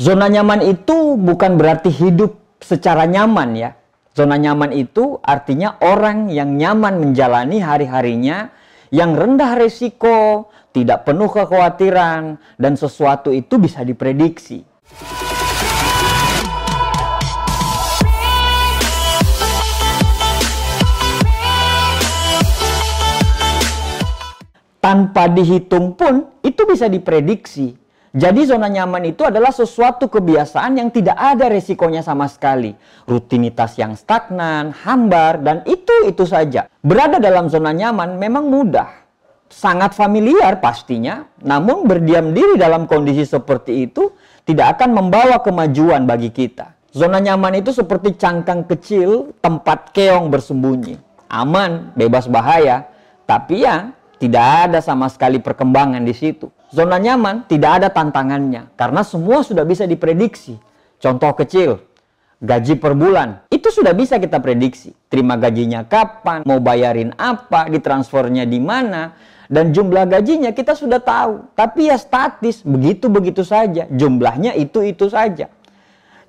Zona nyaman itu bukan berarti hidup secara nyaman ya. Zona nyaman itu artinya orang yang nyaman menjalani hari-harinya yang rendah resiko, tidak penuh kekhawatiran, dan sesuatu itu bisa diprediksi. Tanpa dihitung pun itu bisa diprediksi. Jadi zona nyaman itu adalah sesuatu kebiasaan yang tidak ada resikonya sama sekali. Rutinitas yang stagnan, hambar, dan itu-itu saja. Berada dalam zona nyaman memang mudah. Sangat familiar pastinya, namun berdiam diri dalam kondisi seperti itu tidak akan membawa kemajuan bagi kita. Zona nyaman itu seperti cangkang kecil tempat keong bersembunyi. Aman, bebas bahaya, tapi ya tidak ada sama sekali perkembangan di situ. Zona nyaman tidak ada tantangannya karena semua sudah bisa diprediksi. Contoh kecil, gaji per bulan itu sudah bisa kita prediksi. Terima gajinya kapan, mau bayarin apa, ditransfernya di mana, dan jumlah gajinya kita sudah tahu. Tapi ya statis, begitu-begitu saja. Jumlahnya itu-itu saja.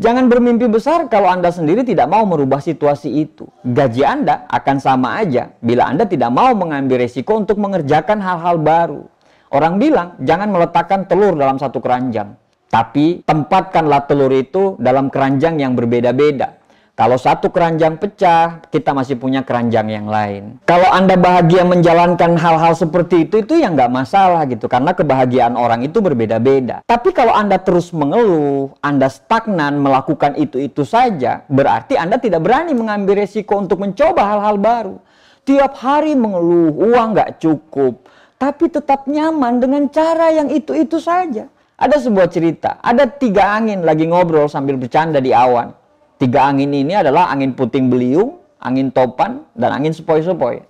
Jangan bermimpi besar kalau Anda sendiri tidak mau merubah situasi itu. Gaji Anda akan sama aja bila Anda tidak mau mengambil resiko untuk mengerjakan hal-hal baru. Orang bilang, jangan meletakkan telur dalam satu keranjang. Tapi tempatkanlah telur itu dalam keranjang yang berbeda-beda. Kalau satu keranjang pecah, kita masih punya keranjang yang lain. Kalau Anda bahagia menjalankan hal-hal seperti itu, itu ya nggak masalah gitu. Karena kebahagiaan orang itu berbeda-beda. Tapi kalau Anda terus mengeluh, Anda stagnan melakukan itu-itu saja, berarti Anda tidak berani mengambil resiko untuk mencoba hal-hal baru. Tiap hari mengeluh, uang nggak cukup tapi tetap nyaman dengan cara yang itu-itu saja. Ada sebuah cerita, ada tiga angin lagi ngobrol sambil bercanda di awan. Tiga angin ini adalah angin puting beliung, angin topan, dan angin sepoi-sepoi.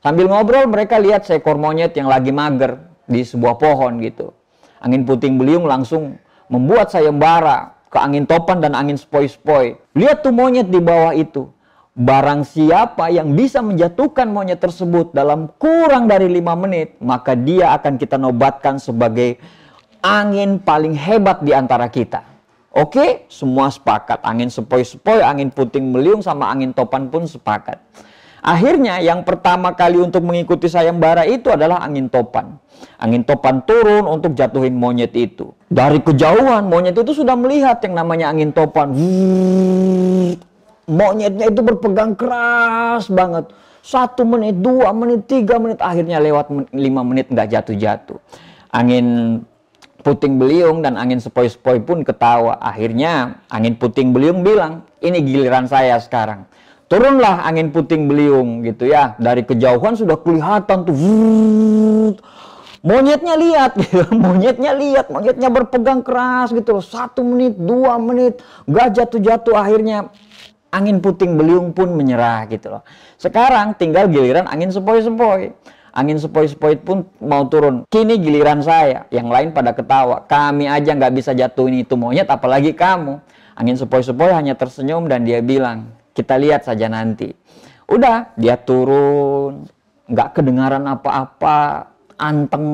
Sambil ngobrol mereka lihat seekor monyet yang lagi mager di sebuah pohon gitu. Angin puting beliung langsung membuat sayembara ke angin topan dan angin sepoi-sepoi. Lihat tuh monyet di bawah itu. Barang siapa yang bisa menjatuhkan monyet tersebut dalam kurang dari lima menit, maka dia akan kita nobatkan sebagai angin paling hebat di antara kita. Oke, semua sepakat. Angin sepoi-sepoi, angin puting beliung, sama angin topan pun sepakat. Akhirnya yang pertama kali untuk mengikuti sayembara itu adalah angin topan. Angin topan turun untuk jatuhin monyet itu. Dari kejauhan monyet itu sudah melihat yang namanya angin topan monyetnya itu berpegang keras banget. Satu menit, dua menit, tiga menit, akhirnya lewat lima menit nggak jatuh-jatuh. Angin puting beliung dan angin sepoi-sepoi pun ketawa. Akhirnya angin puting beliung bilang, ini giliran saya sekarang. Turunlah angin puting beliung gitu ya. Dari kejauhan sudah kelihatan tuh. Monyetnya lihat, gitu. monyetnya lihat, monyetnya berpegang keras gitu Satu menit, dua menit, gak jatuh-jatuh. Akhirnya angin puting beliung pun menyerah gitu loh. Sekarang tinggal giliran angin sepoi-sepoi. Angin sepoi-sepoi pun mau turun. Kini giliran saya. Yang lain pada ketawa. Kami aja nggak bisa jatuhin itu monyet, apalagi kamu. Angin sepoi-sepoi hanya tersenyum dan dia bilang, kita lihat saja nanti. Udah, dia turun. Nggak kedengaran apa-apa. Anteng.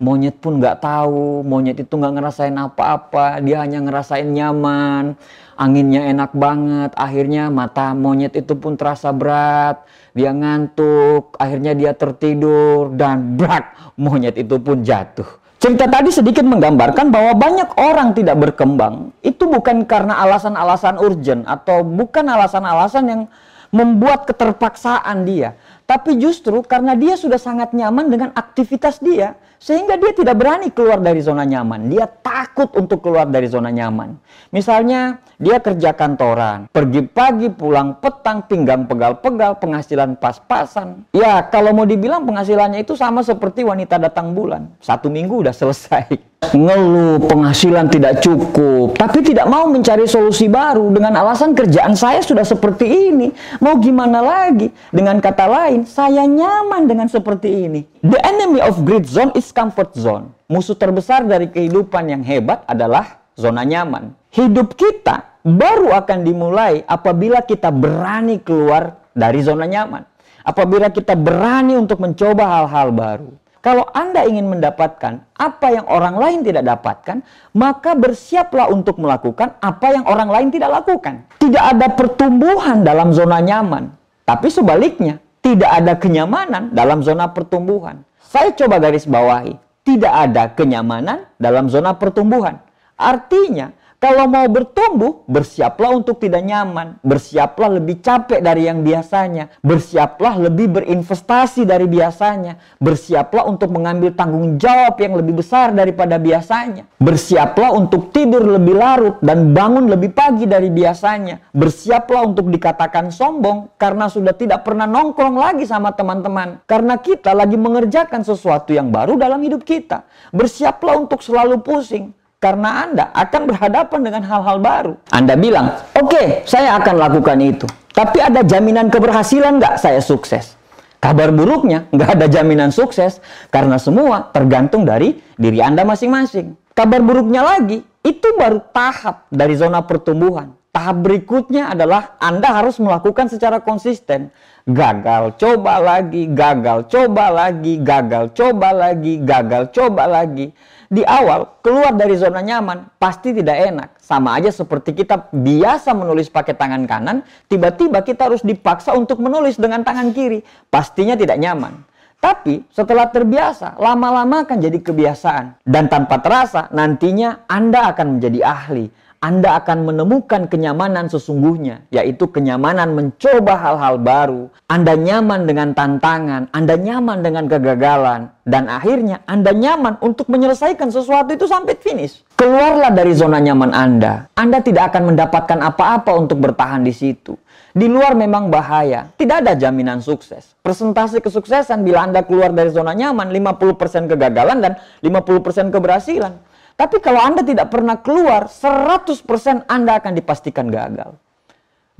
Monyet pun nggak tahu. Monyet itu nggak ngerasain apa-apa. Dia hanya ngerasain nyaman anginnya enak banget, akhirnya mata monyet itu pun terasa berat, dia ngantuk, akhirnya dia tertidur, dan brak, monyet itu pun jatuh. Cerita tadi sedikit menggambarkan bahwa banyak orang tidak berkembang, itu bukan karena alasan-alasan urgent atau bukan alasan-alasan yang membuat keterpaksaan dia, tapi justru karena dia sudah sangat nyaman dengan aktivitas dia, sehingga dia tidak berani keluar dari zona nyaman. Dia takut untuk keluar dari zona nyaman. Misalnya, dia kerja kantoran, pergi pagi, pulang petang, pinggang pegal-pegal, penghasilan pas-pasan. Ya, kalau mau dibilang penghasilannya itu sama seperti wanita datang bulan. Satu minggu udah selesai. Ngeluh, penghasilan tidak cukup, tapi tidak mau mencari solusi baru dengan alasan kerjaan saya sudah seperti ini. Mau gimana lagi? Dengan kata lain, saya nyaman dengan seperti ini. The enemy of great zone is comfort zone. Musuh terbesar dari kehidupan yang hebat adalah zona nyaman. Hidup kita baru akan dimulai apabila kita berani keluar dari zona nyaman. Apabila kita berani untuk mencoba hal-hal baru. Kalau Anda ingin mendapatkan apa yang orang lain tidak dapatkan, maka bersiaplah untuk melakukan apa yang orang lain tidak lakukan. Tidak ada pertumbuhan dalam zona nyaman, tapi sebaliknya, tidak ada kenyamanan dalam zona pertumbuhan. Saya coba garis bawahi, tidak ada kenyamanan dalam zona pertumbuhan. Artinya, kalau mau bertumbuh, bersiaplah untuk tidak nyaman. Bersiaplah lebih capek dari yang biasanya. Bersiaplah lebih berinvestasi dari biasanya. Bersiaplah untuk mengambil tanggung jawab yang lebih besar daripada biasanya. Bersiaplah untuk tidur lebih larut dan bangun lebih pagi dari biasanya. Bersiaplah untuk dikatakan sombong karena sudah tidak pernah nongkrong lagi sama teman-teman. Karena kita lagi mengerjakan sesuatu yang baru dalam hidup kita. Bersiaplah untuk selalu pusing karena Anda akan berhadapan dengan hal-hal baru. Anda bilang, oke, okay, saya akan lakukan itu. Tapi ada jaminan keberhasilan nggak saya sukses? Kabar buruknya, nggak ada jaminan sukses karena semua tergantung dari diri Anda masing-masing. Kabar buruknya lagi, itu baru tahap dari zona pertumbuhan. Tahap berikutnya adalah Anda harus melakukan secara konsisten. Gagal, coba lagi, gagal, coba lagi, gagal, coba lagi, gagal, coba lagi di awal keluar dari zona nyaman pasti tidak enak. Sama aja seperti kita biasa menulis pakai tangan kanan, tiba-tiba kita harus dipaksa untuk menulis dengan tangan kiri. Pastinya tidak nyaman. Tapi setelah terbiasa, lama-lama akan jadi kebiasaan. Dan tanpa terasa, nantinya Anda akan menjadi ahli. Anda akan menemukan kenyamanan sesungguhnya, yaitu kenyamanan mencoba hal-hal baru. Anda nyaman dengan tantangan, Anda nyaman dengan kegagalan, dan akhirnya Anda nyaman untuk menyelesaikan sesuatu itu sampai finish. Keluarlah dari zona nyaman Anda. Anda tidak akan mendapatkan apa-apa untuk bertahan di situ. Di luar memang bahaya, tidak ada jaminan sukses. Presentasi kesuksesan bila Anda keluar dari zona nyaman, 50% kegagalan dan 50% keberhasilan. Tapi kalau Anda tidak pernah keluar, 100% Anda akan dipastikan gagal.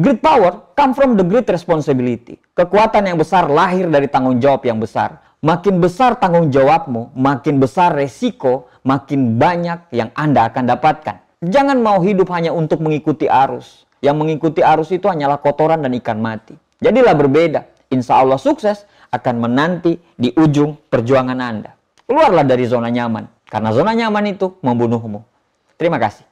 Great power come from the great responsibility. Kekuatan yang besar lahir dari tanggung jawab yang besar. Makin besar tanggung jawabmu, makin besar resiko, makin banyak yang Anda akan dapatkan. Jangan mau hidup hanya untuk mengikuti arus. Yang mengikuti arus itu hanyalah kotoran dan ikan mati. Jadilah berbeda. Insya Allah sukses akan menanti di ujung perjuangan Anda. Keluarlah dari zona nyaman. Karena zona nyaman itu membunuhmu. Terima kasih.